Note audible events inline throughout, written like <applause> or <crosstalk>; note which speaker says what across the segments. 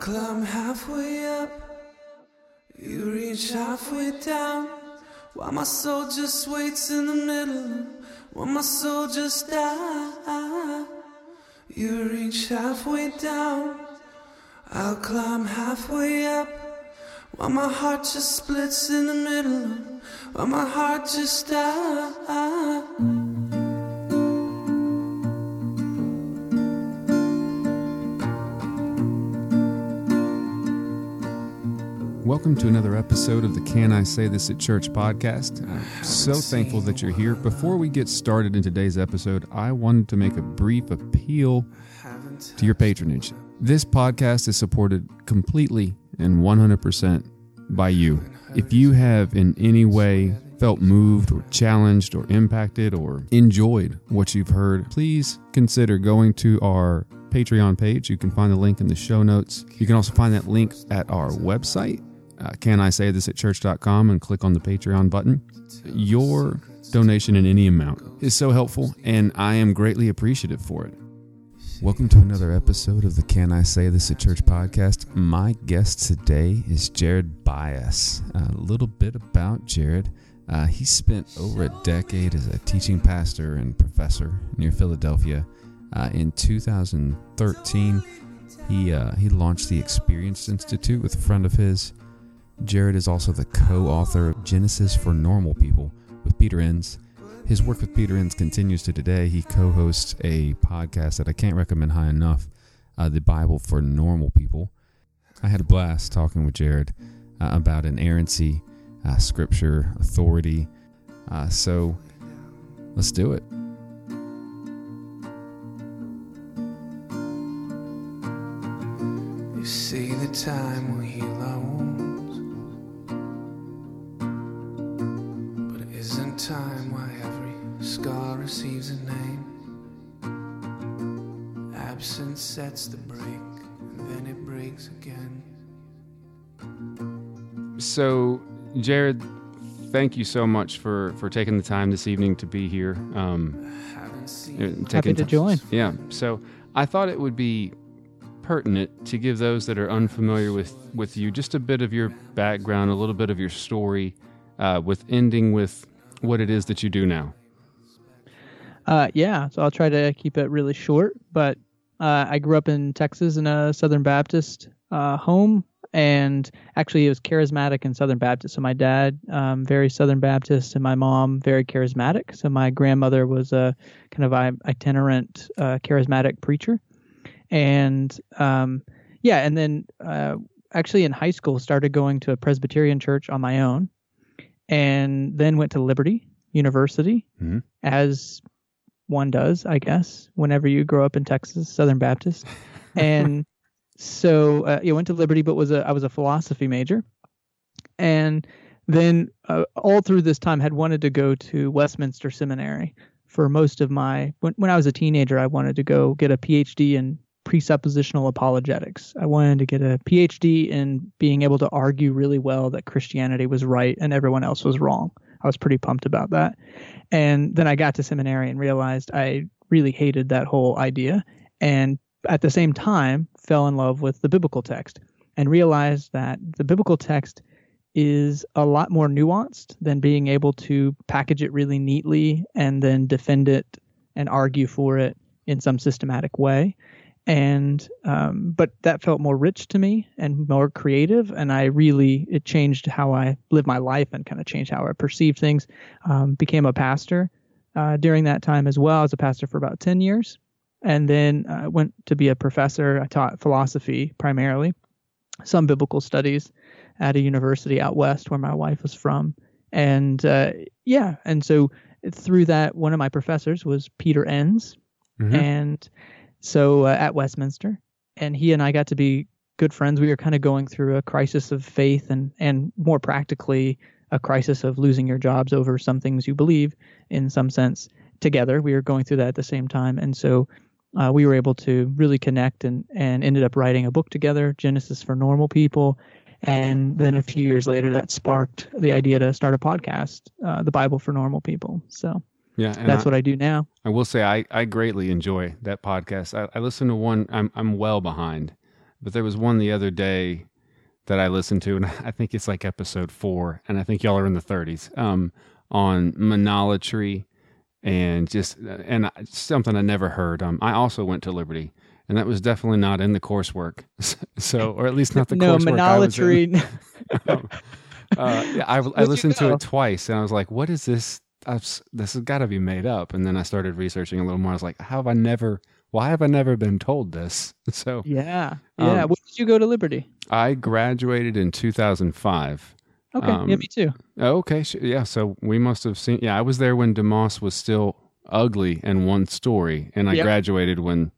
Speaker 1: climb halfway up, you reach halfway down. While my soul just waits in the middle, while my soul just dies. You reach halfway down, I'll climb halfway up. While my heart just splits in the middle, while my heart just dies.
Speaker 2: Welcome to another episode of the Can I Say This at Church podcast. I'm so thankful that you're here. Before we get started in today's episode, I wanted to make a brief appeal to your patronage. This podcast is supported completely and 100% by you. If you have in any way felt moved or challenged or impacted or enjoyed what you've heard, please consider going to our Patreon page. You can find the link in the show notes. You can also find that link at our website, uh, can I say this at church.com and click on the Patreon button. Your donation in any amount is so helpful, and I am greatly appreciative for it. Welcome to another episode of the Can I Say This at Church podcast. My guest today is Jared Byas. A little bit about Jared. Uh, he spent over a decade as a teaching pastor and professor near Philadelphia. Uh, in 2013, he uh, he launched the Experience Institute with a friend of his. Jared is also the co-author of Genesis for Normal People with Peter Enns. His work with Peter Enns continues to today. He co-hosts a podcast that I can't recommend high enough, uh, the Bible for Normal People. I had a blast talking with Jared uh, about inerrancy, uh, scripture, authority. Uh, so let's do it.
Speaker 1: You see, the time will heal our time why every scar receives a name. Absence sets the break, and then it breaks again.
Speaker 2: So, Jared, thank you so much for for taking the time this evening to be here. Um,
Speaker 1: Haven't seen
Speaker 2: uh,
Speaker 3: Happy
Speaker 2: taking
Speaker 3: to
Speaker 2: ti-
Speaker 3: join.
Speaker 2: Yeah. So I thought it would be pertinent to give those that are unfamiliar with with you just a bit of your background, a little bit of your story, uh, with ending with what it is that you do now.
Speaker 3: Uh, yeah, so I'll try to keep it really short. But uh, I grew up in Texas in a Southern Baptist uh, home, and actually it was charismatic and Southern Baptist. So my dad, um, very Southern Baptist, and my mom, very charismatic. So my grandmother was a kind of itinerant uh, charismatic preacher, and um, yeah, and then uh, actually in high school started going to a Presbyterian church on my own, and then went to Liberty University
Speaker 2: Mhm.
Speaker 3: as one does, I guess, whenever you grow up in Texas, Southern Baptist. <laughs> And so uh, yeah, went to Liberty, but was a I was a philosophy major, and then uh, all through this time had wanted to go to Westminster Seminary for most of my when when I was a teenager. I wanted to go get a PhD in presuppositional apologetics. I wanted to get a PhD in being able to argue really well that Christianity was right and everyone else was wrong. I was pretty pumped about that. And then I got to seminary and realized I really hated that whole idea. And at the same time, fell in love with the biblical text and realized that the biblical text is a lot more nuanced than being able to package it really neatly and then defend it and argue for it in some systematic way. And um, but that felt more rich to me and more creative, and I really it changed how I live my life and kind of changed how I perceived things. Um, became a pastor uh, during that time as well. as a pastor for about ten years, and then uh, went to be a professor. I taught philosophy primarily, some biblical studies at a university out west where my wife was from. And uh, yeah, and so through that, one of my professors was Peter Enns,
Speaker 2: Mhm.
Speaker 3: and so uh, at Westminster, and he and I got to be good friends. We were kind of going through a crisis of faith, and and more practically, a crisis of losing your jobs over some things you believe in some sense together. We were going through that at the same time, and so uh, we were able to really connect and and ended up writing a book together, Genesis for Normal People. And then a few years later, that sparked the idea to start a podcast, uh, The Bible for Normal People. So
Speaker 2: Yeah, and
Speaker 3: that's
Speaker 2: I,
Speaker 3: what I do now.
Speaker 2: I will say I, I greatly enjoy that podcast. I, I listen to one. I'm I'm well behind. but there was one the other day that I listened to, and <laughs> I think it's like episode four, and I think y'all are in the 30s um, on monolatry and just and something I never heard. Um, I also went to Liberty, and that was definitely not in the coursework. <laughs> So, or at least not the <laughs>
Speaker 3: no
Speaker 2: coursework
Speaker 3: monolatry.
Speaker 2: I was in. uh, yeah, I, I listened to it twice, and I was like, "What is this? I've, this has got to be made up." And then I started researching a little more. I was like, "How have I never? Why have I never been told this?" <laughs> So,
Speaker 3: yeah, yeah.
Speaker 2: Um,
Speaker 3: when did you go to Liberty?
Speaker 2: I graduated in 2005.
Speaker 3: Okay, yeah,
Speaker 2: um,
Speaker 3: me too.
Speaker 2: Oh, okay, yeah. So we must have seen. Yeah, I was there when DeMoss was still ugly and one story, and I
Speaker 3: Yep.
Speaker 2: graduated when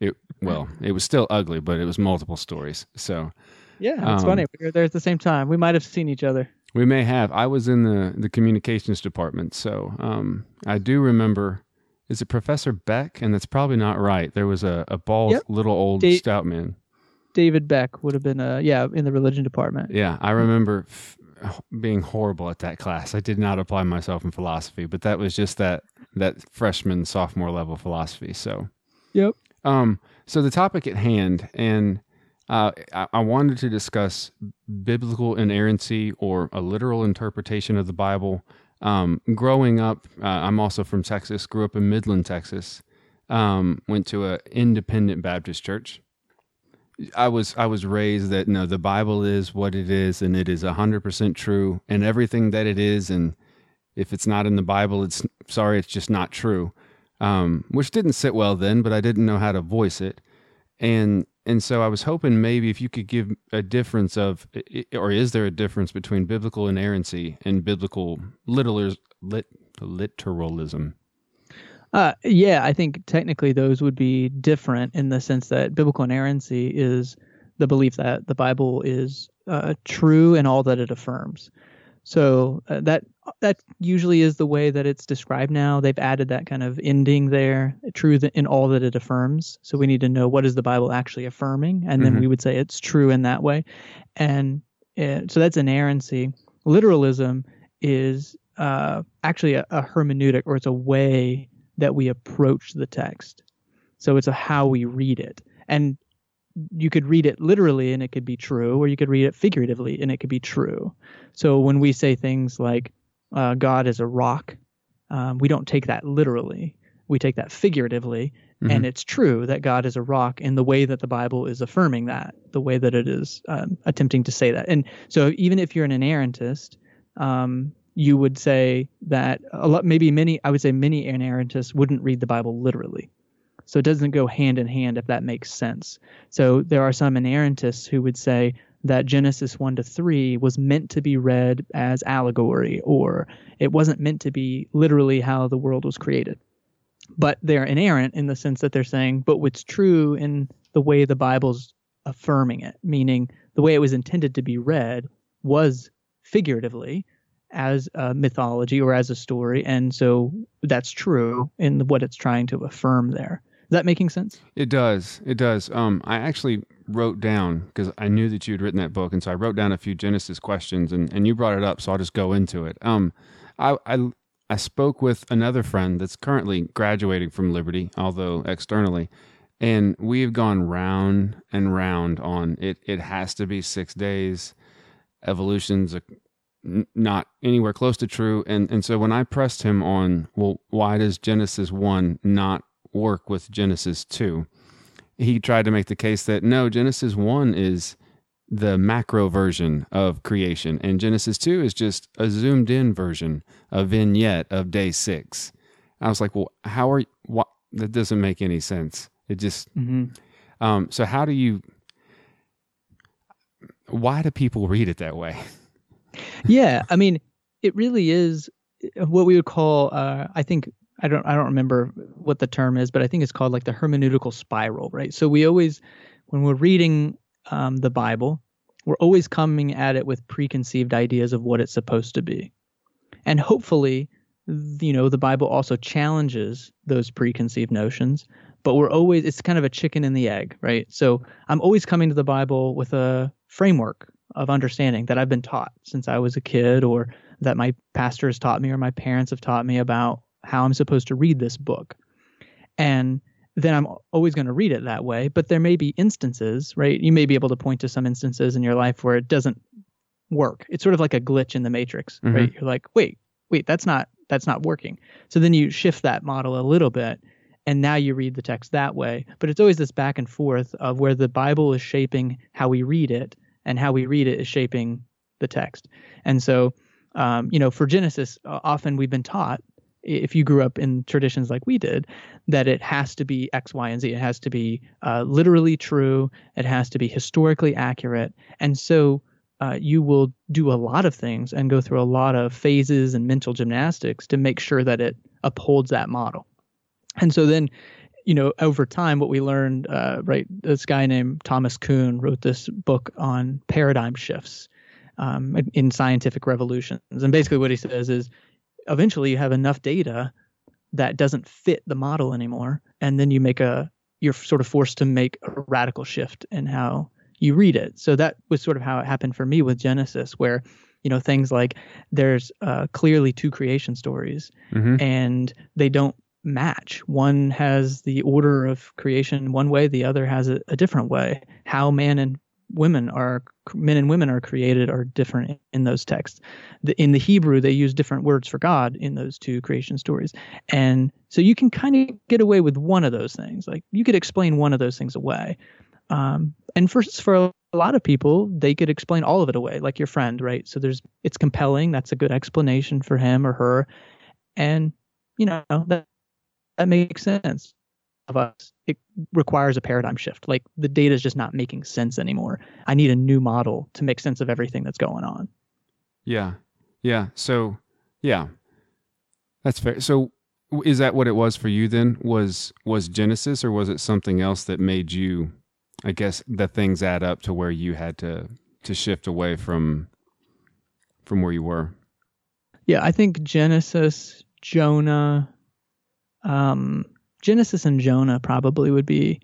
Speaker 2: it. Well, it was still ugly, but it was multiple stories. So
Speaker 3: Yeah, it's
Speaker 2: um,
Speaker 3: funny. We were there at the same time. We might have seen each other.
Speaker 2: We may have. I was in the the communications department, so um, I do remember. Is it Professor Beck? And that's probably not right. There was a, a bald
Speaker 3: Yep.
Speaker 2: little old
Speaker 3: Da-
Speaker 2: stout man.
Speaker 3: David Beck would have been, uh, yeah, in the religion department.
Speaker 2: Yeah, I remember f- being horrible at that class. I did not apply myself in philosophy, but that was just that that freshman sophomore level philosophy. So,
Speaker 3: Yep.
Speaker 2: um, so the topic at hand, and uh, I, wanted to discuss biblical inerrancy or a literal interpretation of the Bible. Um, growing up, uh, I'm also from Texas. Grew up in Midland, Texas. Um, went to a independent Baptist church. I was I was raised that no, the Bible is what it is, and it is hundred percent true, and everything that it is, and if it's not in the Bible, it's sorry, it's just not true. Um, which didn't sit well then, but I didn't know how to voice it, and and so I was hoping maybe if you could give a difference of, or is there a difference between biblical inerrancy and biblical lit, literalism?
Speaker 3: Uh, yeah, I think technically those would be different in the sense that biblical inerrancy is the belief that the Bible is uh, true in all that it affirms. So uh, that that usually is the way that it's described now. They've added that kind of ending there, true th- in all that it affirms. So we need to know what is the Bible actually affirming, and then
Speaker 2: Mhm.
Speaker 3: we would say it's true in that way. And uh, so that's inerrancy. Literalism is uh, actually a, a hermeneutic, or it's a way that we approach the text. So it's a how we read it. And you could read it literally and it could be true, or you could read it figuratively and it could be true. So when we say things like uh, God is a rock, um, we don't take that literally. We take that figuratively, and it's true that God is a rock in the way that the Bible is affirming that, the way that it is um, attempting to say that. And so even if you're an inerrantist, um, you would say that a lot, maybe many, I would say many inerrantists wouldn't read the Bible literally. So it doesn't go hand in hand if that makes sense. So there are some inerrantists who would say that Genesis 1 to 3 was meant to be read as allegory or it wasn't meant to be literally how the world was created. But they're inerrant in the sense that they're saying, but what's true in the way the Bible's affirming it, meaning the way it was intended to be read was figuratively as a mythology or as a story. And so that's true in what it's trying to affirm there. That making sense?
Speaker 2: It does. It does. Um, I actually wrote down because I knew that you'd written that book, and so I wrote down a few Genesis questions, and, and you brought it up, so I'll just go into it. Um, I, I I spoke with another friend that's currently graduating from Liberty, although externally, and we have gone round and round on it. It has to be six days. Evolution's not anywhere close to true, and and so when I pressed him on, well, why does Genesis one not work with Genesis 2. He tried to make the case that no, Genesis 1 is the macro version of creation, and Genesis 2 is just a zoomed in version, a vignette of day six. I was like, well, how are you? What? That doesn't make any sense. It just,
Speaker 3: Mm-hmm.
Speaker 2: um, so how do you, why do people read it that way?
Speaker 3: yeah, I mean, it really is what we would call, uh, I think, I don't, I don't remember what the term is, but I think it's called like the hermeneutical spiral, right? So we always, when we're reading um, the Bible, we're always coming at it with preconceived ideas of what it's supposed to be, and hopefully, you know, the Bible also challenges those preconceived notions. But we're always, it's kind of a chicken and the egg, right? So I'm always coming to the Bible with a framework of understanding that I've been taught since I was a kid, or that my pastor has taught me, or my parents have taught me about how I'm supposed to read this book. And then I'm always going to read it that way. But there may be instances, right? You may be able to point to some instances in your life where it doesn't work. It's sort of like a glitch in the matrix,
Speaker 2: Mhm.
Speaker 3: right? You're like, wait, wait, that's not that's not working. So then you shift that model a little bit and now you read the text that way. But it's always this back and forth of where the Bible is shaping how we read it and how we read it is shaping the text. And so um, you know, for Genesis, uh, often we've been taught if you grew up in traditions like we did, that it has to be X, Y, and Z. It has to be uh, literally true. It has to be historically accurate. And so uh, you will do a lot of things and go through a lot of phases and mental gymnastics to make sure that it upholds that model. And so then, you know, over time, what we learned, uh, right, this guy named Thomas Kuhn wrote this book on paradigm shifts um, in- in scientific revolutions. And basically, what he says is eventually you have enough data that doesn't fit the model anymore and then you make a you're sort of forced to make a radical shift in how you read it. So that was sort of how it happened for me with genesis where you know things like there's uh, clearly two creation stories
Speaker 2: Mhm.
Speaker 3: and they don't match. One has the order of creation one way the other has it a different way. How man and women are men and women are created are different in those texts the, in the Hebrew, they use different words for God in those two creation stories. And so you can kind of get away with one of those things. Like you could explain one of those things away. Um, and for, for a lot of people, they could explain all of it away, like your friend, right? So there's, it's compelling. That's a good explanation for him or her. And, you know, that, that makes sense of us. It requires a paradigm shift. Like the data is just not making sense anymore. I need a new model to make sense of everything that's going on.
Speaker 2: Yeah. Yeah. So, yeah. That's fair. So, is that what it was for you then? Was was Genesis or was it something else that made you I guess the things add up to where you had to to shift away from from where you were?
Speaker 3: Yeah, I think Genesis, Jonah, um, Genesis and Jonah probably would be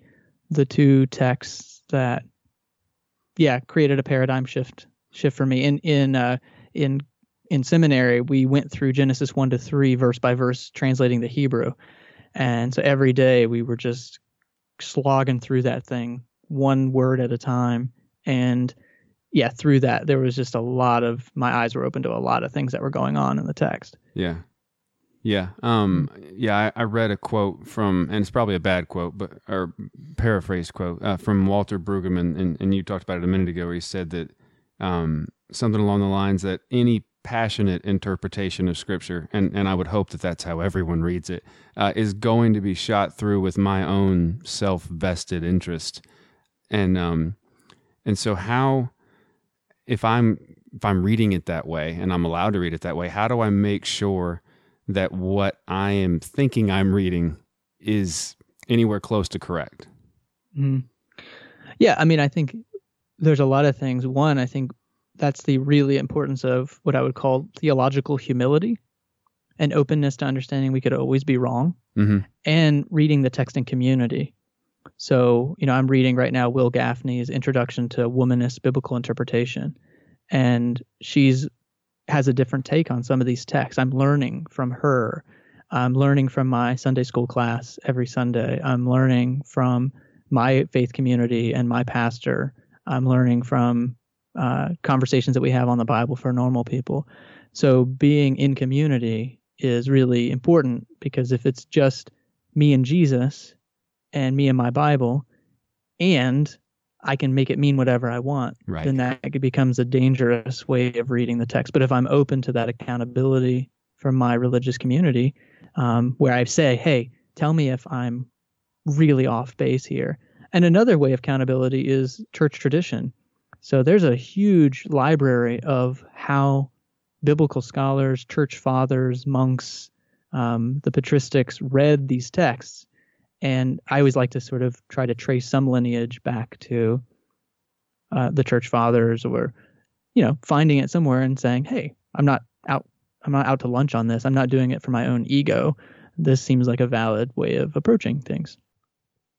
Speaker 3: the two texts that, yeah, created a paradigm shift shift for me. In in uh, in in seminary, we went through Genesis one to three, verse by verse, translating the Hebrew, and so every day we were just slogging through that thing, one word at a time, and yeah, through that there was just a lot of my eyes were open to a lot of things that were going on in the text.
Speaker 2: Yeah. Yeah. Um, yeah, I, I read a quote from, and it's probably a bad quote, but, or paraphrased quote, uh, from Walter Brueggemann. And, and you talked about it a minute ago where he said that um, something along the lines that any passionate interpretation of scripture, and, and I would hope that that's how everyone reads it, uh, is going to be shot through with my own self vested interest. And, um, and so how, if I'm, if I'm reading it that way and I'm allowed to read it that way, how do I make sure that what I am thinking I'm reading is anywhere close to correct?
Speaker 3: Mhm. Yeah, I mean, I think there's a lot of things. One, I think that's the really importance of what I would call theological humility and openness to understanding we could always be wrong
Speaker 2: Mm-hmm.
Speaker 3: and reading the text in community. So, you know, I'm reading right now Wil Gafney's Introduction to Womanist Biblical Interpretation, and she's has a different take on some of these texts. I'm learning from her. I'm learning from my Sunday school class every Sunday. I'm learning from my faith community and my pastor. I'm learning from uh, conversations that we have on the Bible for normal people. So being in community is really important because if it's just me and Jesus and me and my Bible, and I can make it mean whatever I want,
Speaker 2: Right.
Speaker 3: then that becomes a dangerous way of reading the text. But if I'm open to that accountability from my religious community, um, where I say, hey, tell me if I'm really off base here. And another way of accountability is church tradition. So there's a huge library of how biblical scholars, church fathers, monks, um, the patristics read these texts. And I always like to sort of try to trace some lineage back to uh, the church fathers or, you know, finding it somewhere and saying, hey, I'm not out. I'm not out to lunch on this. I'm not doing it for my own ego. This seems like a valid way of approaching things.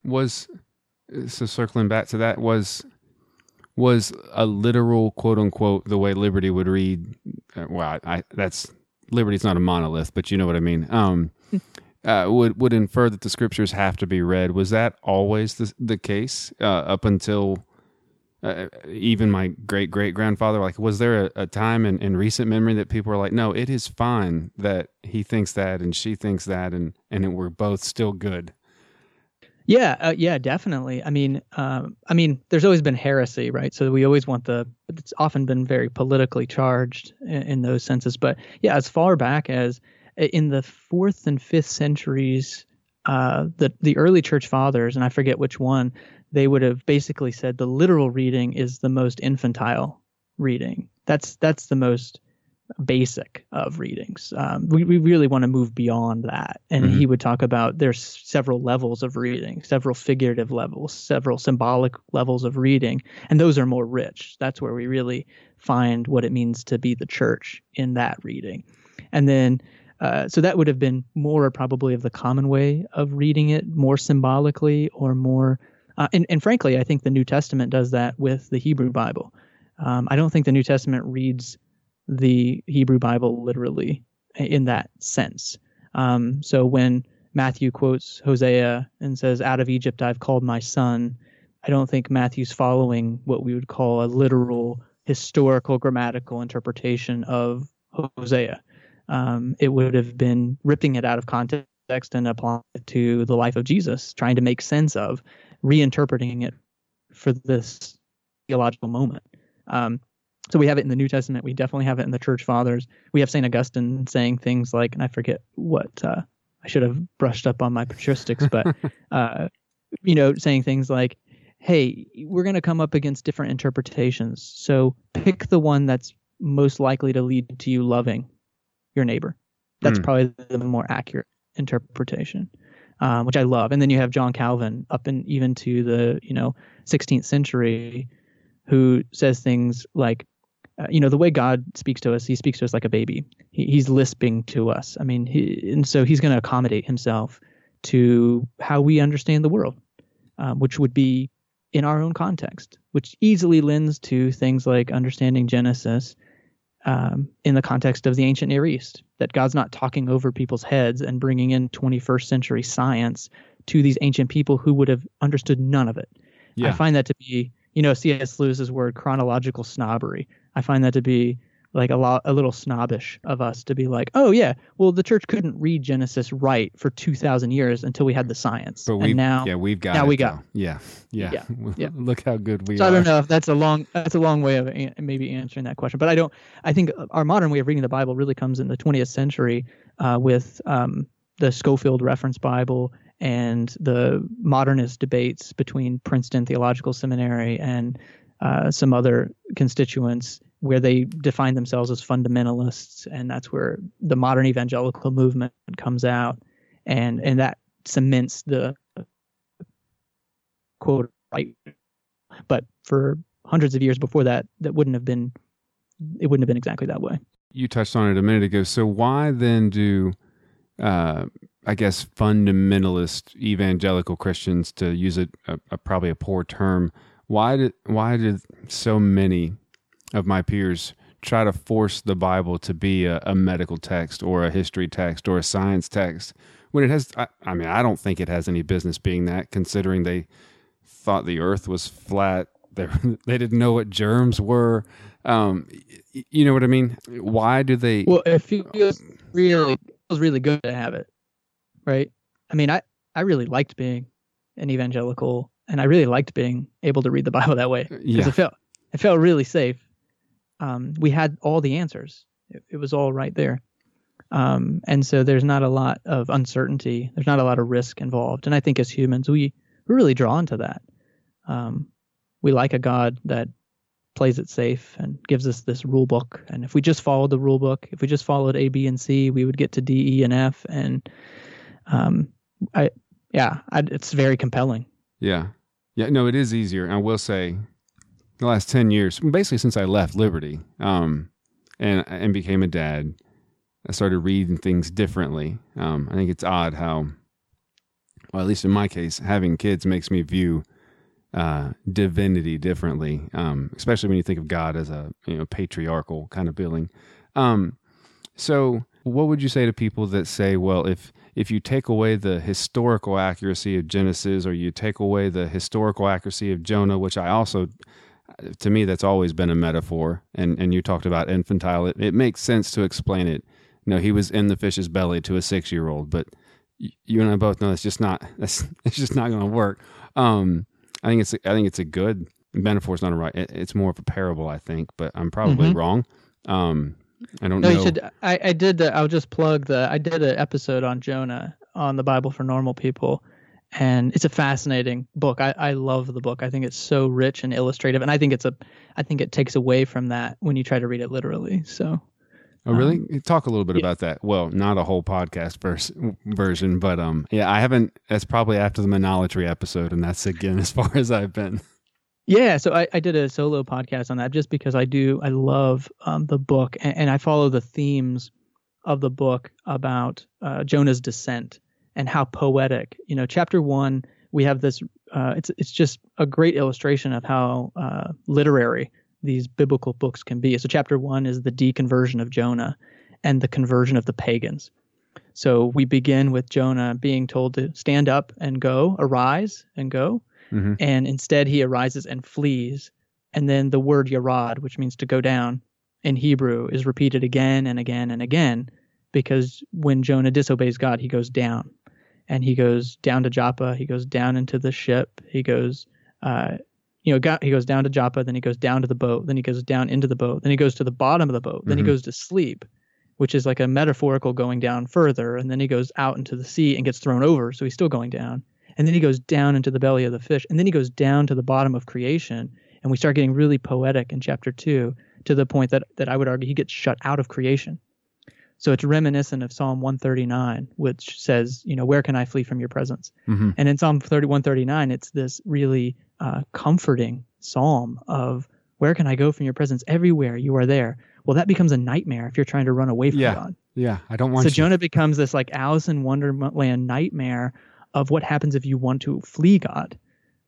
Speaker 2: Was so circling back to that was was a literal quote unquote the way Liberty would read. Uh, well, I, that's Liberty's not a monolith, but you know what I mean. Um, uh, would would infer that the scriptures have to be read. Was that always the the case uh, up until uh, even my great great grandfather? Like, was there a, a time in, in recent memory that people were like, "No, it is fine that he thinks that and she thinks that, and and we're both still good."
Speaker 3: Yeah, uh, yeah, definitely. I mean, um, I mean, there's always been heresy, right? So we always want the. It's often been very politically charged in, in those senses. But yeah, as far back as in the fourth and fifth centuries, uh, the the early church fathers, and I forget which one, they would have basically said the literal reading is the most infantile reading. That's that's the most basic of readings. Um, we, we really want to move beyond that. And mm-hmm. he would talk about there's several levels of reading, several figurative levels, several symbolic levels of reading, and those are more rich. That's where we really find what it means to be the church in that reading. And then, uh, so that would have been more probably of the common way of reading it, more symbolically or more. Uh, and, and frankly, I think the New Testament does that with the Hebrew Bible. Um, I don't think the New Testament reads the Hebrew Bible literally in that sense. Um, so when Matthew quotes Hosea and says, Out of Egypt I've called my son, I don't think Matthew's following what we would call a literal historical grammatical interpretation of Hosea. Um, it would have been ripping it out of context and applying it to the life of Jesus, trying to make sense of, reinterpreting it for this theological moment. Um, so we have it in the New Testament. We definitely have it in the Church Fathers. We have Saint Augustine saying things like, and I forget what uh, I should have brushed up on my patristics, but <laughs> uh, you know, saying things like, "Hey, we're going to come up against different interpretations. So pick the one that's most likely to lead to you loving your neighbor. That's mm. probably the more accurate interpretation." Um, which I love. And then you have John Calvin up in even to the you know 16th century, who says things like uh, you know, the way God speaks to us, he speaks to us like a baby. He, he's lisping to us. I mean, he, and so he's going to accommodate himself to how we understand the world, um, which would be in our own context, which easily lends to things like understanding Genesis um, in the context of the ancient Near East, that God's not talking over people's heads and bringing in 21st century science to these ancient people who would have understood none of it. Yeah. I find that to be, you know, C.S. Lewis's word, chronological snobbery. I find that to be like a lot a little snobbish of us to be like, oh yeah, well the church couldn't read Genesis right for two thousand years until we had the science.
Speaker 2: But we now yeah we've got
Speaker 3: now
Speaker 2: it,
Speaker 3: we got
Speaker 2: yeah yeah
Speaker 3: yeah, <laughs> yeah.
Speaker 2: look how good we
Speaker 3: so
Speaker 2: are.
Speaker 3: I don't know if that's a long that's a long way of an, maybe answering that question, but I don't. I think our modern way of reading the Bible really comes in the 20th century uh, with um, the Scofield Reference Bible and the modernist debates between Princeton Theological Seminary and uh, some other constituents where they define themselves as fundamentalists, and that's where the modern evangelical movement comes out, and and that cements the quote right. But for hundreds of years before that, that wouldn't have been it wouldn't have been exactly that way.
Speaker 2: You touched on it a minute ago. So why then do uh, I guess fundamentalist evangelical Christians, to use a, a, a probably a poor term, why did why did so many of my peers try to force the Bible to be a, a, medical text or a history text or a science text when it has. I, I, mean, I don't think it has any business being that, considering they thought the Earth was flat. <laughs> They they didn't know what germs were. Um, you know what I mean? Why do they?
Speaker 3: Well, it feels really feels really good to have it, right? I mean, I I really liked being an evangelical, and I really liked being able to read the Bible that way because yeah. it felt it felt really safe um, we had all the answers. It, it was all right there. Um, and so there's not a lot of uncertainty. There's not a lot of risk involved. And I think as humans, we, we're really drawn to that. Um, we like a God that plays it safe and gives us this rule book. And if we just followed the rule book, if we just followed A, B, and C, we would get to D, E, and F. And um, I, yeah, I, it's very compelling.
Speaker 2: Yeah, yeah. No, it is easier. I will say, the last 10 years, basically since I left Liberty um, and, and became a dad, I started reading things differently. Um, I think it's odd how, well, at least in my case, having kids makes me view uh, divinity differently, um, especially when you think of God as a you know patriarchal kind of billing. Um, so What would you say to people that say, well, if if you take away the historical accuracy of Genesis or you take away the historical accuracy of Jonah, which I also to me that's always been a metaphor and and you talked about infantile it, it makes sense to explain it you know he was in the fish's belly to a six year old but you and i both know it's just not <laughs> that's it's just not going to work um i think it's i think it's a good metaphor is not a right it, it's more of a parable i think but i'm probably
Speaker 3: Mhm.
Speaker 2: wrong um i don't
Speaker 3: No,
Speaker 2: know
Speaker 3: you should. I, I did. The, I'll just plug the. I did an episode on Jonah on the Bible for Normal People, and it's a fascinating book. I, I love the book. I think it's so rich and illustrative, and I think it's a. I think it takes away from that when you try to read it literally. So
Speaker 2: Oh, really?
Speaker 3: Um,
Speaker 2: Talk a little bit
Speaker 3: yeah.
Speaker 2: about that. Well, not a whole podcast vers- version, but um, yeah, I haven't. That's probably after the monolatry episode, and that's again as <laughs> far as I've been.
Speaker 3: Yeah, so I, I did a solo podcast on that just because I do I love um, the book and, and I follow the themes of the book about uh, Jonah's descent and how poetic. You know, chapter one we have this. Uh, it's it's just a great illustration of how uh, literary these biblical books can be. So chapter one is the deconversion of Jonah and the conversion of the pagans. So we begin with Jonah being told to stand up and go, arise and go
Speaker 2: hmm
Speaker 3: and instead he arises and flees. And then the word yarad, which means to go down in Hebrew, is repeated again and again and again because when Jonah disobeys God, he goes down. And he goes down to Joppa, he goes down into the ship, he goes uh you know, got, he goes down to Joppa, then he goes down to the boat, then he goes down into the boat, then he goes to the bottom of the boat, then
Speaker 2: Mhm.
Speaker 3: he goes to sleep, which is like a metaphorical going down further, and then he goes out into the sea and gets thrown over, so he's still going down. And then he goes down into the belly of the fish and then he goes down to the bottom of creation and we start getting really poetic in chapter 2 to the point that that I would argue he gets shut out of creation so it's reminiscent of Psalm 139 which says you know where can I flee from your presence
Speaker 2: hmm
Speaker 3: and in Psalm 30, 139 it's this really uh, comforting psalm of where can I go from your presence everywhere you are there well that becomes a nightmare if you're trying to run away from
Speaker 2: Yeah.
Speaker 3: God
Speaker 2: Yeah, I don't want
Speaker 3: so
Speaker 2: you.
Speaker 3: Jonah becomes this like Alice in Wonderland nightmare of what happens if you want to flee God.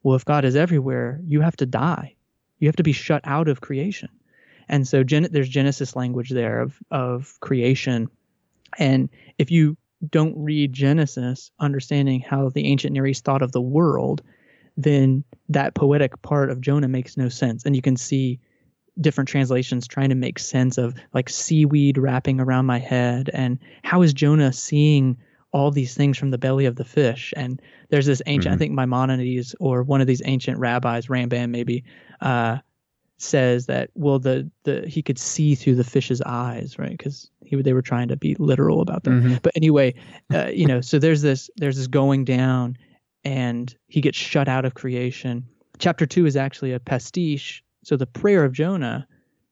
Speaker 3: Well, if God is everywhere, you have to die. You have to be shut out of creation. And so Gen- there's Genesis language there of of creation. And if you don't read Genesis, understanding how the ancient Near East thought of the world, then that poetic part of Jonah makes no sense. And you can see different translations trying to make sense of like seaweed wrapping around my head and how is Jonah seeing all these things from the belly of the fish and there's this ancient
Speaker 2: Mhm.
Speaker 3: I think Maimonides or one of these ancient rabbis Rambam maybe uh says that well the the he could see through the fish's eyes right? Because he they were trying to be literal about that.
Speaker 2: Mhm.
Speaker 3: but anyway uh, you know so there's this there's this going down and he gets shut out of creation. Chapter 2 is actually a pastiche. So the prayer of jonah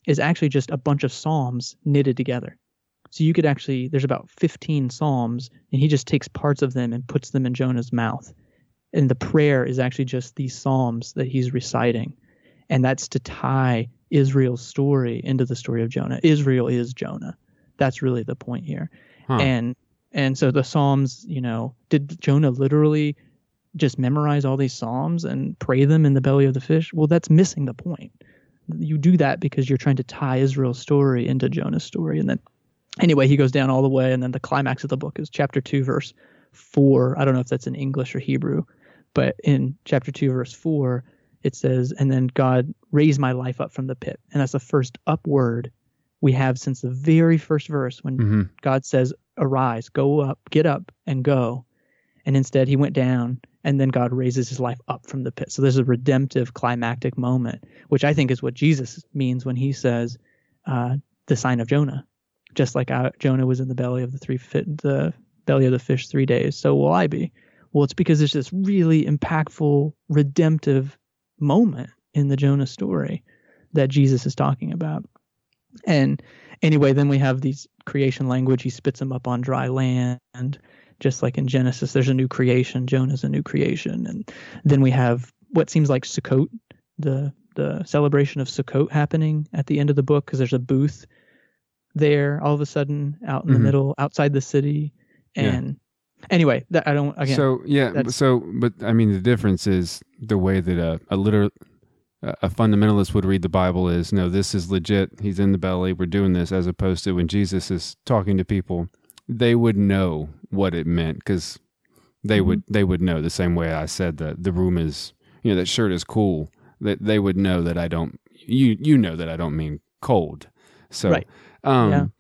Speaker 3: is actually just a bunch of psalms knitted together. So you could actually there's about 15 psalms and he just takes parts of them and puts them in jonah's mouth. And the prayer is actually just these psalms that he's reciting and that's to tie israel's story into the story of jonah. Israel is jonah. That's really the point here.
Speaker 2: Huh.
Speaker 3: and and so the psalms you know did jonah literally just memorize all these psalms and pray them in the belly of the fish? Well that's missing the point. You do that because you're trying to tie israel's story into jonah's story. And then anyway he goes down all the way and then the climax of the book is chapter 2 verse 4 i don't know if that's in english or hebrew but in chapter 2 verse 4 it says and then god raised my life up from the pit and that's the first up word we have since the very first verse when
Speaker 2: Mhm.
Speaker 3: God says, Arise, go up, get up, and go. And instead, he went down, and then God raises his life up from the pit. So there's a redemptive climactic moment, which I think is what Jesus means when he says, uh, the sign of Jonah. Just like uh, Jonah was in the belly of the three fit, the belly of the fish three days, so will I be. Well, it's because there's this really impactful, redemptive moment in the Jonah story that Jesus is talking about. And anyway, then we have these creation language. He spits them up on dry land. Just like in Genesis, there's a new creation. Jonah's a new creation. And then we have what seems like Sukkot, the the celebration of Sukkot happening at the end of the book because there's a booth there all of a sudden out in
Speaker 2: Mhm.
Speaker 3: the middle outside the city. And anyway, that I don't again.
Speaker 2: so yeah, so but I mean the difference is the way that a, a liter a fundamentalist would read the Bible is no, this is legit. He's in the belly. We're doing this, as opposed to when Jesus is talking to people, they would know what it meant because they would they would know the same way I said that the room is you know that shirt is cool. That they would know that I don't you you know that I don't mean cold. So
Speaker 3: Right.
Speaker 2: um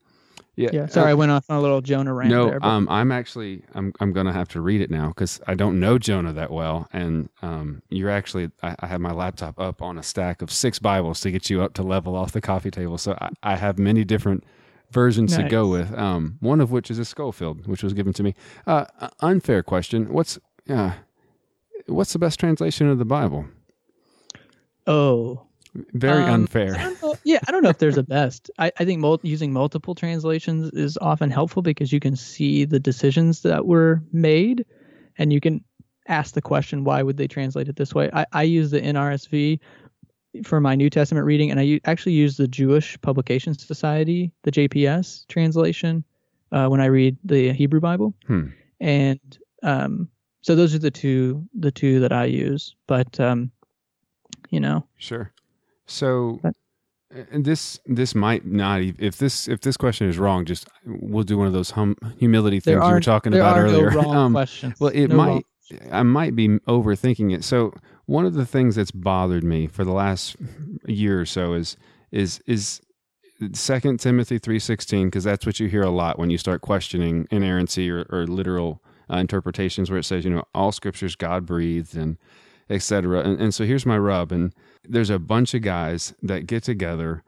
Speaker 3: Yeah.
Speaker 2: yeah.
Speaker 3: Sorry,
Speaker 2: uh,
Speaker 3: I went off on a little Jonah rant
Speaker 2: no,
Speaker 3: there. but-
Speaker 2: um, I'm actually I'm I'm gonna have to read it now because I don't know Jonah that well, and um, you're actually I, I have my laptop up on a stack of six Bibles to get you up to level off the coffee table, so I, I have many different versions to go with. Um, one of which is a Scofield, which was given to me. Uh, uh, unfair question. What's uh, what's the best translation of the Bible?
Speaker 3: oh,
Speaker 2: Very
Speaker 3: Um,
Speaker 2: unfair.
Speaker 3: don't know- yeah, I don't know if there's a best. I, I think mul- using multiple translations is often helpful because you can see the decisions that were made, and you can ask the question, why would they translate it this way? I, I use the NRSV for my New Testament reading, and I u- actually use the Jewish Publication Society, the JPS translation, uh, when I read the Hebrew Bible.
Speaker 2: Hmm.
Speaker 3: And um, so those are the two the two that I use. But um, you know,
Speaker 2: Sure. So and this this might not if this if this question is wrong, just we'll do one of those hum, humility things you were talking about earlier.
Speaker 3: No <laughs>
Speaker 2: Um, well, it
Speaker 3: No
Speaker 2: might
Speaker 3: wrong-
Speaker 2: I might be overthinking it. So one of the things that's bothered me for the last year or so is is is Second Timothy three sixteen because that's what you hear a lot when you start questioning inerrancy or, or literal uh, interpretations, where it says you know all scriptures God breathed and etc. And, and so here's my rub, and there's a bunch of guys that get together,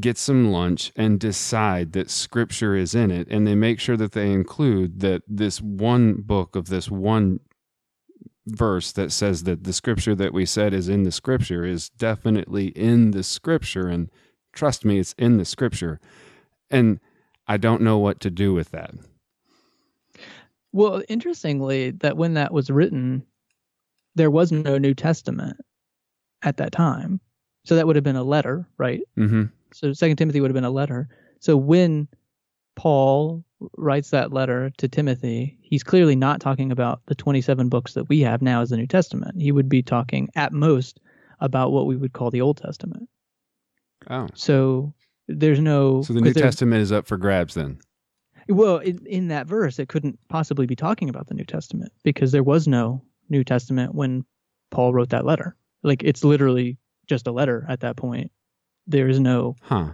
Speaker 2: get some lunch, and decide that scripture is in it, and they make sure that they include that this one book of this one verse that says that the scripture that we said is in the scripture is definitely in the scripture, and trust me, it's in the scripture, and I don't know what to do with that.
Speaker 3: Well, interestingly, that when that was written, there was no New Testament at that time. So that would have been a letter, right?
Speaker 2: Mm-hmm.
Speaker 3: So Second Timothy would have been a letter. So when Paul writes that letter to Timothy, he's clearly not talking about the 27 books that we have now as the New Testament. He would be talking at most about what we would call the Old Testament.
Speaker 2: Oh,
Speaker 3: So there's no
Speaker 2: so the New Testament is up for grabs then.
Speaker 3: Well, in, in that verse, it couldn't possibly be talking about the New Testament because there was no New Testament when Paul wrote that letter. Like it's literally just a letter at that point. There is no
Speaker 2: Huh.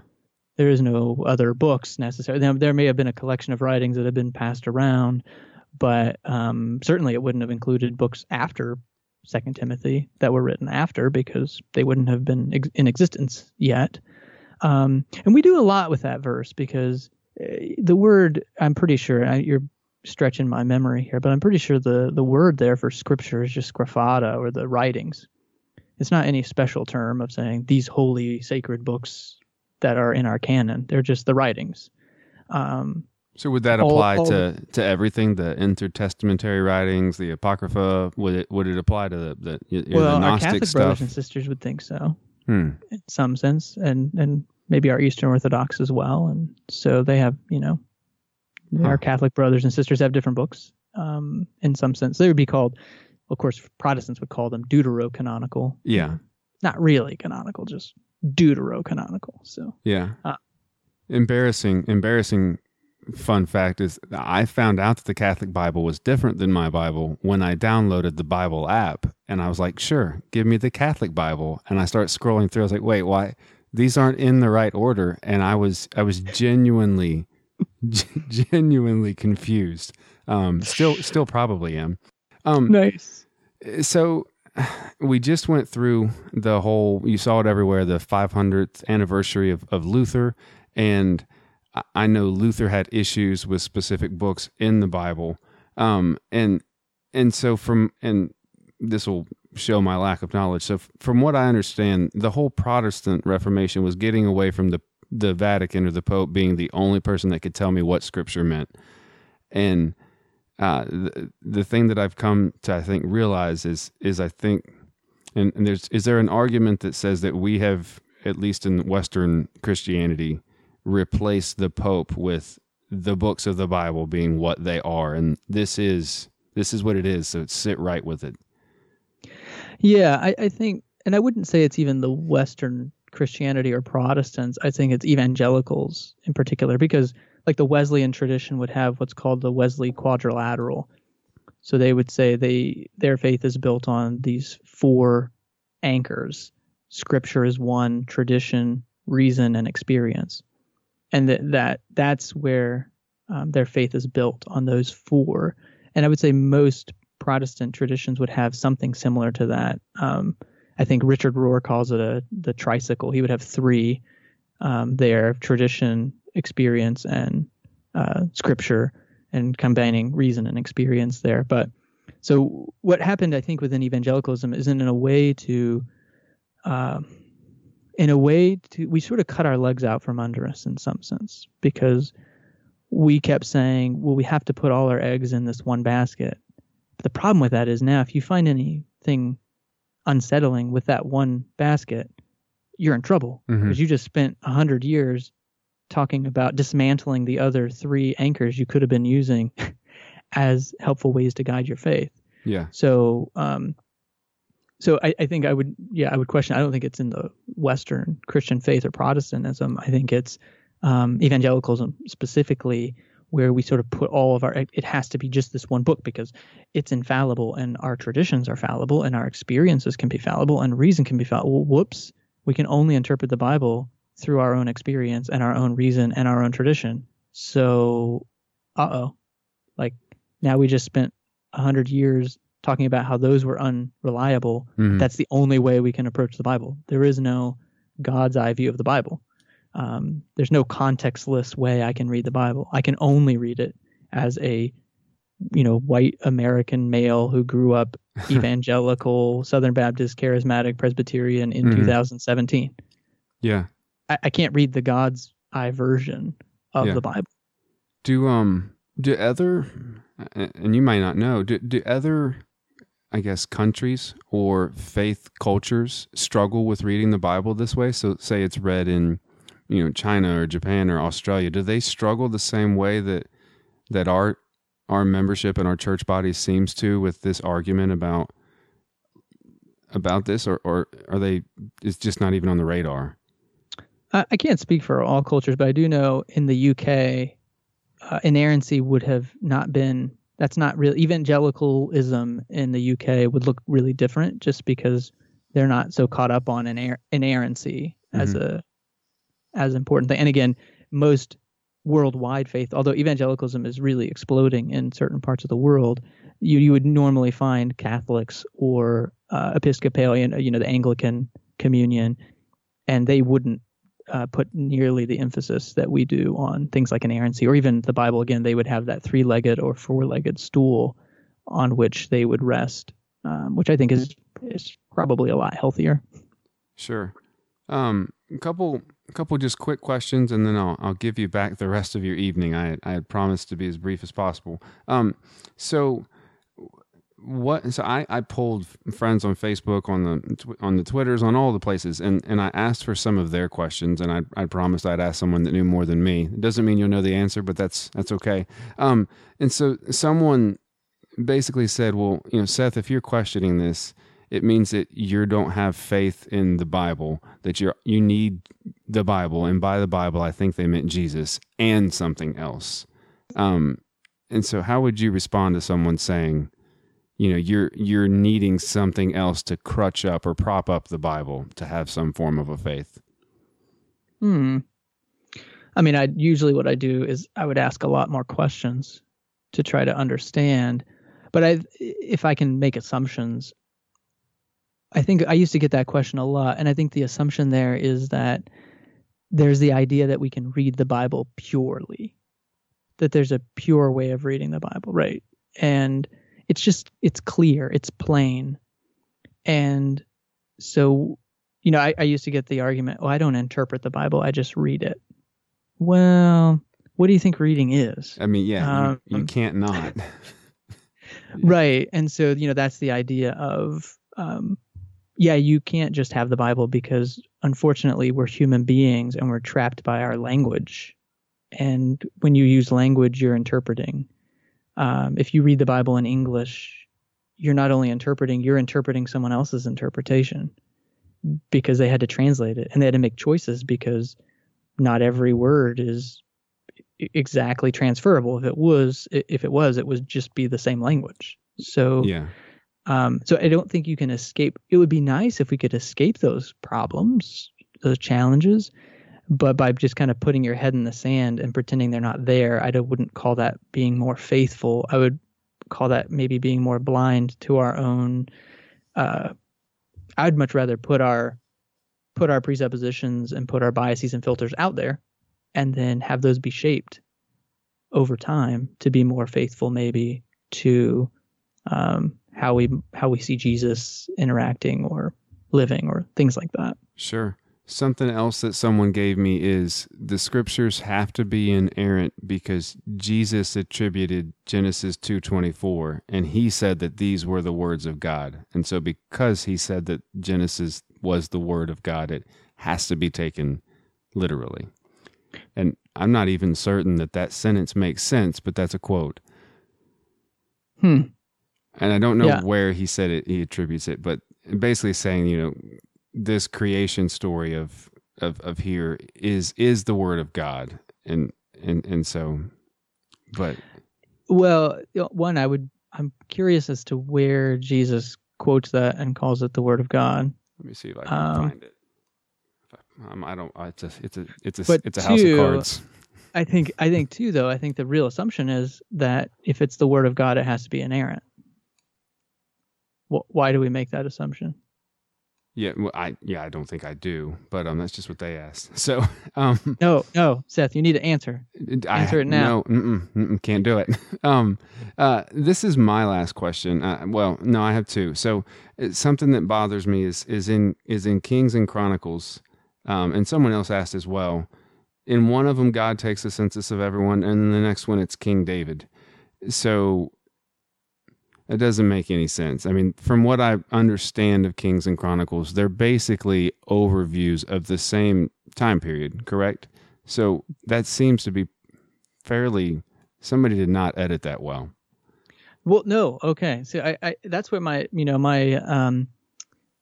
Speaker 3: there is no other books necessarily. There, there may have been a collection of writings that have been passed around, but um, certainly it wouldn't have included books after Second Timothy that were written after because they wouldn't have been ex- in existence yet. Um, and we do a lot with that verse because uh, the word I'm pretty sure I, you're stretching my memory here, but I'm pretty sure the the word there for scripture is just graphata or the writings. It's not any special term of saying these holy sacred books that are in our canon. They're just the writings. Um,
Speaker 2: So would that apply
Speaker 3: all
Speaker 2: to, to everything, the intertestamentary writings, the apocrypha? Would it would it apply to the the,
Speaker 3: well,
Speaker 2: the
Speaker 3: our Catholic
Speaker 2: stuff?
Speaker 3: brothers and sisters would think so
Speaker 2: Hmm.
Speaker 3: in some sense, and and maybe our Eastern Orthodox as well. And so they have, you know,
Speaker 2: Huh.
Speaker 3: our Catholic brothers and sisters have different books. Um, in some sense, they would be called, of course, Protestants would call them deuterocanonical.
Speaker 2: Yeah.
Speaker 3: Not really canonical, just deuterocanonical. So
Speaker 2: Yeah.
Speaker 3: Uh,
Speaker 2: embarrassing. Embarrassing. Fun fact is, I found out that the Catholic Bible was different than my Bible when I downloaded the Bible app, and I was like, "Sure, give me the Catholic Bible." And I start scrolling through. I was like, "Wait, why? These aren't in the right order." And I was, I was genuinely, <laughs> genuinely confused. Um, still, <sighs> still probably am. Um,
Speaker 3: nice.
Speaker 2: so we just went through the whole you saw it everywhere the 500th anniversary of, of luther and I- know luther had issues with specific books in the bible um, and and so from and this will show my lack of knowledge so from what i understand the whole protestant reformation was getting away from the the vatican or the pope being the only person that could tell me what scripture meant. And uh, the, the thing that I've come to I think realize is is I think and, and there's is there an argument that says that we have at least in Western Christianity replaced the Pope with the books of the Bible being what they are? And this is this is what it is so sit right with it.
Speaker 3: Yeah, I, I think and I wouldn't say it's even the Western Christianity or Protestants. I think it's evangelicals in particular because like the Wesleyan tradition would have what's called the Wesley quadrilateral. So they would say they their faith is built on these four anchors. Scripture is one, tradition, reason, and experience, and that that that's where um, their faith is built on those four. And I would say most Protestant traditions would have something similar to that. Um, I think Richard Rohr calls it a the tricycle. He would have three um, there: tradition, experience, and uh, scripture, and combining reason and experience there. But so what happened, I think, within evangelicalism is in a way to, uh, in a way to, we sort of cut our legs out from under us in some sense because we kept saying, well, we have to put all our eggs in this one basket. But the problem with that is now, if you find anything unsettling with that one basket, you're in trouble because
Speaker 2: Mhm.
Speaker 3: you just spent a hundred years talking about dismantling the other three anchors you could have been using <laughs> as helpful ways to guide your faith.
Speaker 2: Yeah.
Speaker 3: So, um, so I, I think I would, yeah, I would question. I don't think it's in the Western Christian faith or Protestantism. I think it's um, evangelicalism specifically, where we sort of put all of our. It has to be just this one book because it's infallible, and our traditions are fallible, and our experiences can be fallible, and reason can be fallible. Whoops, we can only interpret the Bible through our own experience and our own reason and our own tradition. So, uh oh, like now we just spent a hundred years talking about how those were unreliable.
Speaker 2: Mhm.
Speaker 3: That's the only way we can approach the Bible. There is no God's eye view of the Bible. Um, there's no contextless way I can read the Bible. I can only read it as a, you know, white American male who grew up <laughs> evangelical, Southern Baptist, charismatic, Presbyterian in
Speaker 2: Mhm.
Speaker 3: 2017.
Speaker 2: yeah.
Speaker 3: I, I can't read the God's eye version of
Speaker 2: Yeah.
Speaker 3: the Bible.
Speaker 2: Do um do other and you might not know do do other I guess countries or faith cultures struggle with reading the Bible this way? So say it's read in you know China or Japan or Australia. Do they struggle the same way that that our our membership and our church body seems to with this argument about about this or or are they it's just not even on the radar?
Speaker 3: I, I can't speak for all cultures, but I do know in the UK, uh, inerrancy would have not been. That's not real. Evangelicalism in the UK would look really different, just because they're not so caught up on iner- inerrancy as a as important thing. And again, most worldwide faith, although evangelicalism is really exploding in certain parts of the world, you you would normally find Catholics or uh, Episcopalian, you know, the Anglican Communion, and they wouldn't uh, put nearly the emphasis that we do on things like inerrancy or even the Bible. Again, they would have that three-legged or four-legged stool on which they would rest, um, which I think is is probably a lot healthier.
Speaker 2: Sure. Um, a couple, a couple just quick questions, and then I'll I'll give you back the rest of your evening. I I had promised to be as brief as possible. Um, so what? So I I pulled friends on Facebook, on the on the Twitters, on all the places, and and I asked for some of their questions, and I I promised I'd ask someone that knew more than me. It doesn't mean you'll know the answer, but that's that's okay. Um, and so someone basically said, well, you know, Seth, if you're questioning this it means that you don't have faith in the Bible, that you you need the Bible, and by the Bible, I think they meant Jesus and something else. Um, and so, how would you respond to someone saying, you know, you're you're needing something else to crutch up or prop up the Bible to have some form of a faith?
Speaker 3: Hmm. I mean, I usually what I do is I would ask a lot more questions to try to understand. But I, if I can make assumptions, I think I used to get that question a lot, and I think the assumption there is that there's the idea that we can read the Bible purely, that there's a pure way of reading the Bible, right? And it's just it's clear, it's plain, and so you know, I, I used to get the argument, oh, I don't interpret the Bible, I just read it. Well, what do you think reading is?
Speaker 2: I mean, yeah, you, you
Speaker 3: Um,
Speaker 2: can't not. <laughs>
Speaker 3: Right. And so, you know, that's the idea of, um, yeah, you can't just have the Bible because unfortunately we're human beings and we're trapped by our language. And when you use language, you're interpreting. Um, if you read the Bible in English, you're not only interpreting, you're interpreting someone else's interpretation. because they had to translate it and they had to make choices because not every word is exactly transferable. If it was, if it was, it would just be the same language. So
Speaker 2: Yeah.
Speaker 3: Um, so I don't think you can escape. It would be nice if we could escape those problems, those challenges, but by just kind of putting your head in the sand and pretending they're not there, I wouldn't call that being more faithful. I would call that maybe being more blind to our own. Uh, I'd much rather put our put our presuppositions and put our biases and filters out there, and then have those be shaped over time to be more faithful, maybe to um, how we how we see Jesus interacting or living or things like that.
Speaker 2: Sure. Something else that someone gave me is the scriptures have to be inerrant because Jesus attributed Genesis 2:24 and he said that these were the words of God. And so because he said that Genesis was the word of God, it has to be taken literally. And I'm not even certain that that sentence makes sense, but that's a quote.
Speaker 3: Hmm.
Speaker 2: And I don't know
Speaker 3: Yeah.
Speaker 2: where he said it, he attributes it, but basically saying, you know, this creation story of of of here is is the word of God, and and and so, but
Speaker 3: Well, one I would I'm curious as to where Jesus quotes that and calls it the word of God.
Speaker 2: let me see if I can
Speaker 3: Um,
Speaker 2: find it. I, um, I don't. It's a it's a it's a it's a house of cards.
Speaker 3: I think I think too though, I think the real assumption is that if it's the word of God it has to be inerrant. Wh- Why do we make that assumption?
Speaker 2: Yeah, well, I yeah I don't think I do, but um that's just what they asked. <laughs> So um
Speaker 3: No, no, Seth, you need to answer.
Speaker 2: I,
Speaker 3: Answer it now.
Speaker 2: No, mm-mm, mm-mm, can't do it. <laughs> Um, uh, this is my last question. Uh, well, no, I have two. So something that bothers me is is in is in Kings and Chronicles, um, and someone else asked as well. In one of them, God takes a census of everyone, and in the next one, it's King David. So it doesn't make any sense. I mean, from what I understand of Kings and Chronicles, they're basically overviews of the same time period, correct? So that seems to be fairly. Somebody did not edit that well.
Speaker 3: Well, no, okay. So I, I that's where my you know my um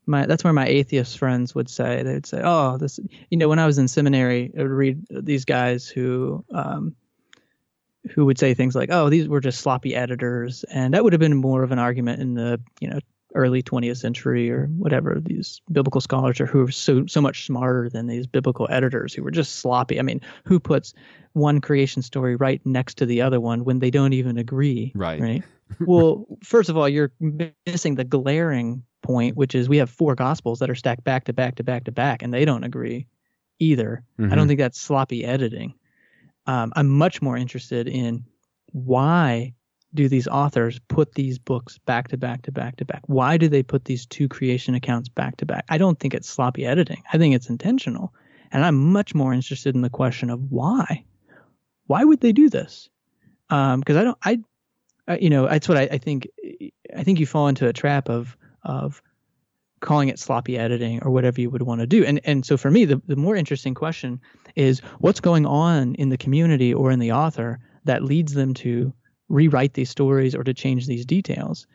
Speaker 3: my that's where my atheist friends would say they would say oh this you know when I was in seminary I would read these guys who um who would say things like oh these were just sloppy editors and that would have been more of an argument in the you know early 20th century or whatever these biblical scholars are who are so so much smarter than these biblical editors who were just sloppy i mean who puts one creation story right next to the other one when they don't even agree
Speaker 2: Right.
Speaker 3: right <laughs> well first of all you're missing the glaring point which is we have four gospels that are stacked back to back to back to back and they don't agree either i
Speaker 2: Mhm.
Speaker 3: don't think that's sloppy editing um, i'm much more interested in why do these authors put these books back to back to back to back? Why do they put these two creation accounts back to back? I don't think it's sloppy editing. I think it's intentional. And i'm much more interested in the question of why. Why would they do this? Because i don't i you know that's what I, I think i think you fall into a trap of of calling it sloppy editing or whatever you would want to do. And and so for me the, the more interesting question is what's going on in the community or in the author that leads them to rewrite these stories or to change these details?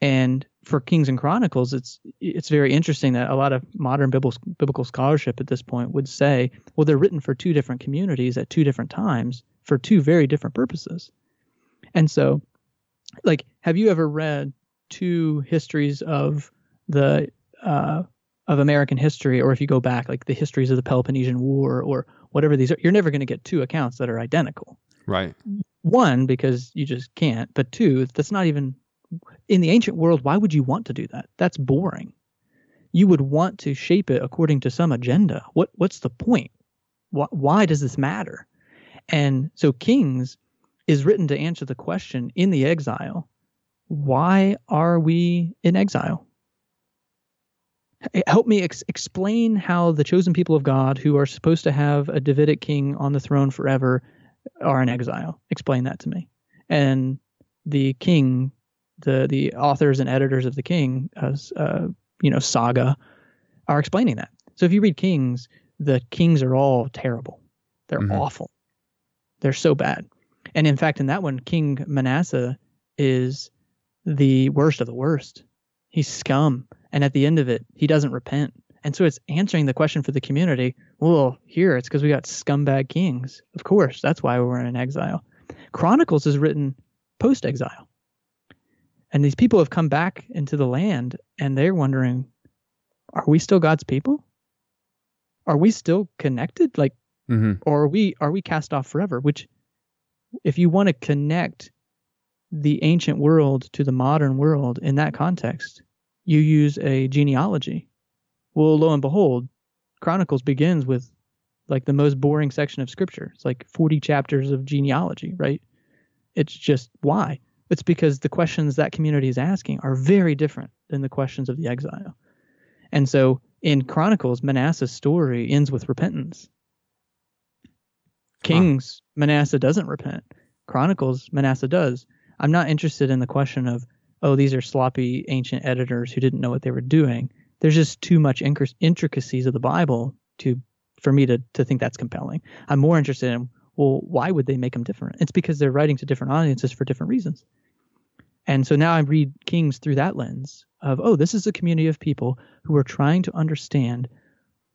Speaker 3: And for kings and chronicles it's it's very interesting that a lot of modern biblical biblical scholarship at this point would say well they're written for two different communities at two different times for two very different purposes. And so like have you ever read two histories of the uh, of American history, or if you go back, like the histories of the Peloponnesian War, or whatever these are, you're never going to get two accounts that are identical.
Speaker 2: Right.
Speaker 3: One, because you just can't, but two, that's not even in the ancient world. Why would you want to do that? That's boring. You would want to shape it according to some agenda. What What's the point? Why, why does this matter? And so, Kings is written to answer the question in the exile why are we in exile? Help me ex- explain how the chosen people of God, who are supposed to have a Davidic king on the throne forever, are in exile. Explain that to me. And the king, the the authors and editors of the king, as uh, you know, saga, are explaining that. So if you read Kings, the kings are all terrible. They're
Speaker 2: Mhm.
Speaker 3: awful. They're so bad. And in fact, in that one, King Manasseh is the worst of the worst. He's scum. And at the end of it, he doesn't repent. And so it's answering the question for the community. Well, here it's because we got scumbag kings. Of course, that's why we're in exile. Chronicles is written post exile. And these people have come back into the land and they're wondering, are we still God's people? Are we still connected? Like,
Speaker 2: hmm
Speaker 3: or are we are we cast off forever? Which, if you want to connect the ancient world to the modern world in that context, you use a genealogy. Well, lo and behold, Chronicles begins with like the most boring section of scripture. It's like 40 chapters of genealogy, right? It's just why? It's because the questions that community is asking are very different than the questions of the exile. And so in Chronicles, Manasseh's story ends with repentance. Kings, Manasseh doesn't repent. Chronicles, Manasseh does. I'm not interested in the question of, oh, these are sloppy ancient editors who didn't know what they were doing. There's just too much intricacies of the Bible to for me to to think that's compelling. I'm more interested in, well, why would they make them different? It's because they're writing to different audiences for different reasons. And so now I read Kings through that lens of, oh, this is a community of people who are trying to understand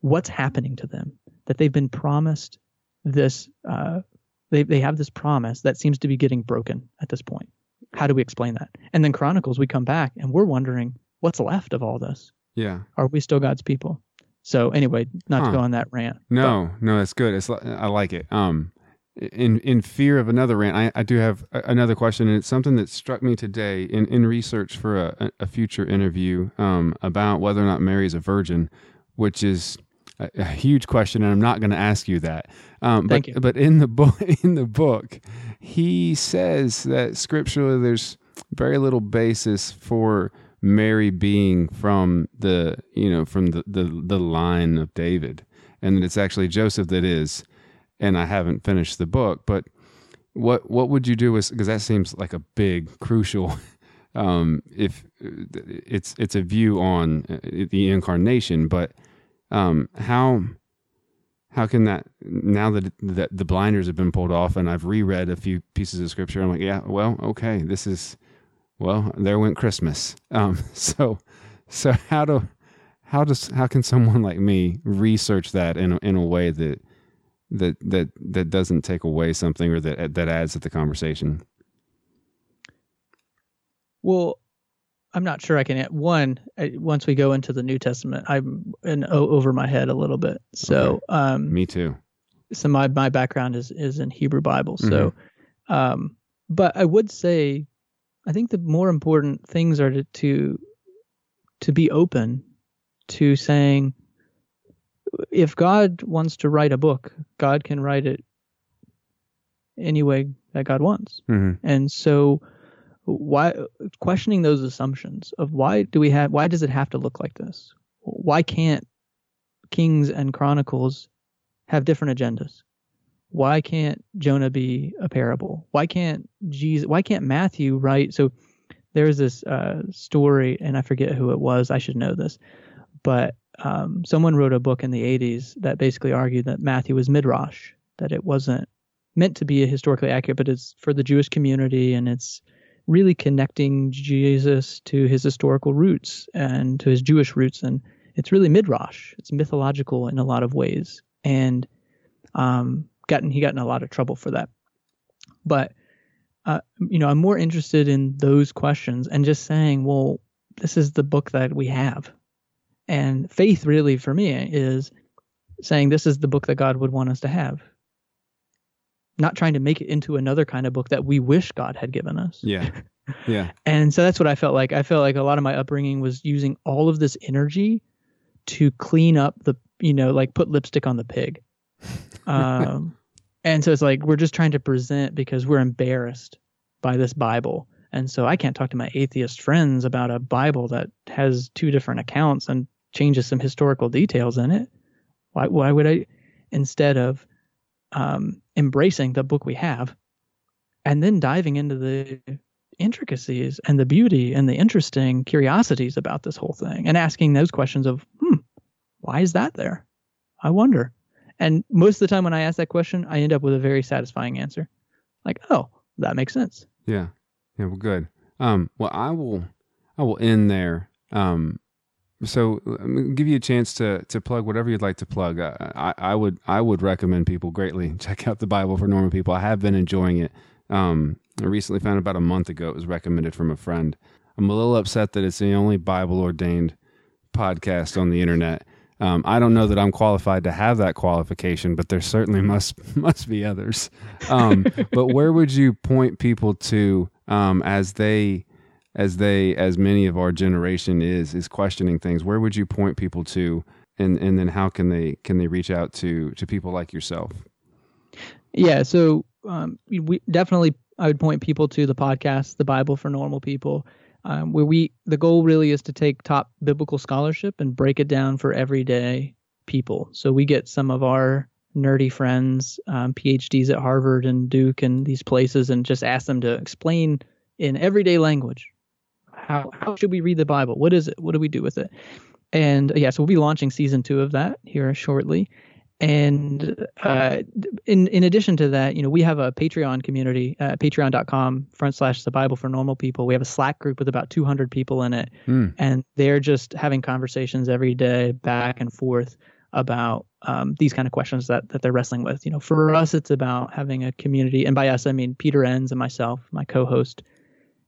Speaker 3: what's happening to them, that they've been promised this, uh, they, they have this promise that seems to be getting broken at this point. How do we explain that? And then Chronicles, we come back and we're wondering what's left of all this.
Speaker 2: Yeah.
Speaker 3: Are we still God's people? So anyway, not
Speaker 2: Huh.
Speaker 3: to go on that rant.
Speaker 2: No, no, that's good. It's I like it. Um, in in fear of another rant, I, I do have another question, and it's something that struck me today in, in research for a, a future interview um, about whether or not Mary is a virgin, which is a, a huge question, and I'm not going to ask you that. Um,
Speaker 3: Thank
Speaker 2: but
Speaker 3: you.
Speaker 2: but in the book <laughs> in the book, he says that scripturally there's very little basis for Mary being from the you know from the the, the line of David, and that it's actually Joseph that is. And I haven't finished the book, but what what would you do with because that seems like a big crucial <laughs> um if it's it's a view on uh, the incarnation but um how how can that now that that the blinders have been pulled off and I've reread a few pieces of scripture I'm like yeah well okay this is well there went Christmas. Um <laughs> so so how do how does how can someone like me research that in a, in a way that that that that doesn't take away something or that that adds to the conversation?
Speaker 3: Well, I'm not sure I can. One, once we go into the New Testament, I'm in o- over my head a little bit. So, um,
Speaker 2: me too
Speaker 3: so my my background is is in Hebrew Bible. So, um, but I would say, I think the more important things are to to, to be open to saying, if God wants to write a book, God can write it any way that God wants.
Speaker 2: hmm
Speaker 3: And so why questioning those assumptions of why do we have why does it have to look like this? Why can't Kings and Chronicles have different agendas? Why can't Jonah be a parable? Why can't Jesus why can't Matthew write so there's this uh, story and I forget who it was, I should know this. But um, someone wrote a book in the 80s that basically argued that Matthew was midrash, that it wasn't meant to be historically accurate, but it's for the Jewish community and it's really connecting Jesus to his historical roots and to his Jewish roots. And it's really midrash. It's mythological in a lot of ways. And um, gotten he got in a lot of trouble for that. But uh, you know, I'm more interested in those questions and just saying, well, this is the book that we have. And faith really for me is saying this is the book that God would want us to have. Not trying to make it into another kind of book that we wish God had given us.
Speaker 2: yeah <laughs> yeah
Speaker 3: And so that's what I felt like. I felt like a lot of my upbringing was using all of this energy to clean up the, you know, like put lipstick on the pig. <laughs> Um, and so it's like we're just trying to present because we're embarrassed by this Bible. And so I can't talk to my atheist friends about a Bible that has two different accounts and changes some historical details in it. Why, why would I, instead of um, embracing the book we have and then diving into the intricacies and the beauty and the interesting curiosities about this whole thing and asking those questions of, hmm, why is that there? I wonder. And most of the time when I ask that question, I end up with a very satisfying answer. Like, oh, that makes sense.
Speaker 2: Yeah. Yeah. Well, good. Um, well, I will, I will end there. Um, so give you a chance to to plug whatever you'd like to plug. Uh, I, I would I would recommend people greatly <laughs> check out the Bible for Normal People. I have been enjoying it. Um, I recently found about a month ago it was recommended from a friend. I'm a little upset that it's the only Bible ordained podcast on the internet. Um, I don't know that I'm qualified to have that qualification, but there certainly <laughs> must must be others. Um, but where would you point people to um, as they as they as many of our generation is is questioning things? Where would you point people to, and and then how can they can they reach out to to people like yourself?
Speaker 3: Yeah, so um, we definitely I would point people to the podcast, the Bible for Normal People um, where we the goal really is to take top biblical scholarship and break it down for everyday people. So we get some of our nerdy friends, um, PhDs at Harvard and Duke and these places, and just ask them to explain in everyday language how how should we read the Bible? What is it? What do we do with it? And yeah, so we'll be launching season two of that here shortly. And uh, in in addition to that, you know, we have a Patreon community, uh, patreon.com front slash the Bible for normal people. We have a Slack group with about 200 people in it, mm. and they're just having conversations every day, back and forth about um, these kind of questions that that they're wrestling with. You know, for us, it's about having a community, and by us, I mean Peter Enns and myself, my co-host,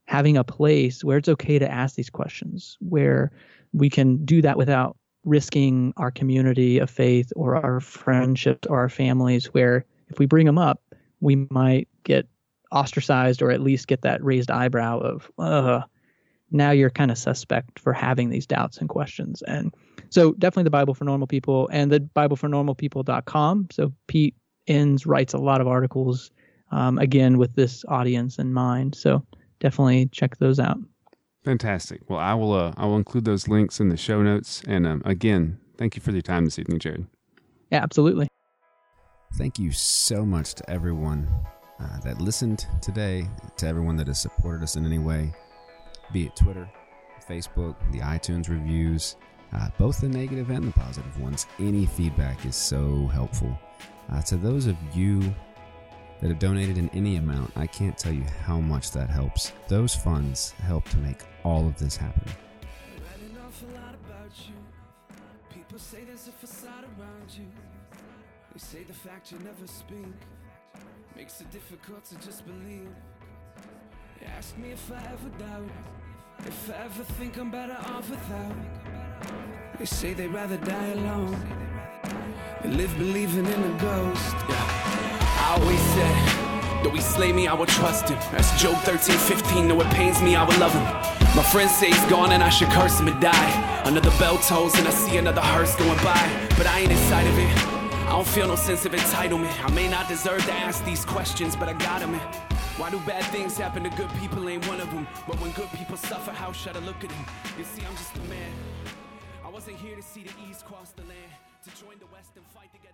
Speaker 3: having a place where it's okay to ask these questions, where we can do that without risking our community of faith or our friendships or our families where if we bring them up we might get ostracized or at least get that raised eyebrow of uh now you're kind of suspect for having these doubts and questions. And so definitely the bible for normal people and the bible for normal people.com so pete Enns writes a lot of articles um, again with this audience in mind. So definitely check those out
Speaker 2: Fantastic. Well, I will. Uh, I will include those links in the show notes. And um, again, thank you for your time this evening, Jared.
Speaker 3: Yeah, absolutely.
Speaker 2: Thank you so much to everyone uh, that listened today, to everyone that has supported us in any way, be it Twitter, Facebook, the iTunes reviews, uh, both the negative and the positive ones. Any feedback is so helpful. Uh, to those of you that have donated in any amount, I can't tell you how much that helps. Those funds help to make all of this happen. People say there's a facade around you. They say the fact you never speak makes it difficult to just believe. They ask me if I ever doubt, if I ever think I'm better off without. They say they'd rather die alone than live believing in a ghost. Yeah. I always said, though he slay me, I will trust him. That's Job 13, 15, though it pains me, I will love him. My friends say he's gone and I should curse him and die. Another bell tolls and I see another hearse going by. But I ain't inside of it. I don't feel no sense of entitlement. I may not deserve to ask these questions, but I got them. Why do bad things happen to good people? Ain't one of them. But when good people suffer, how should I look at them? You see, I'm just a man. I wasn't here to see the East cross the land, to join the West and fight together.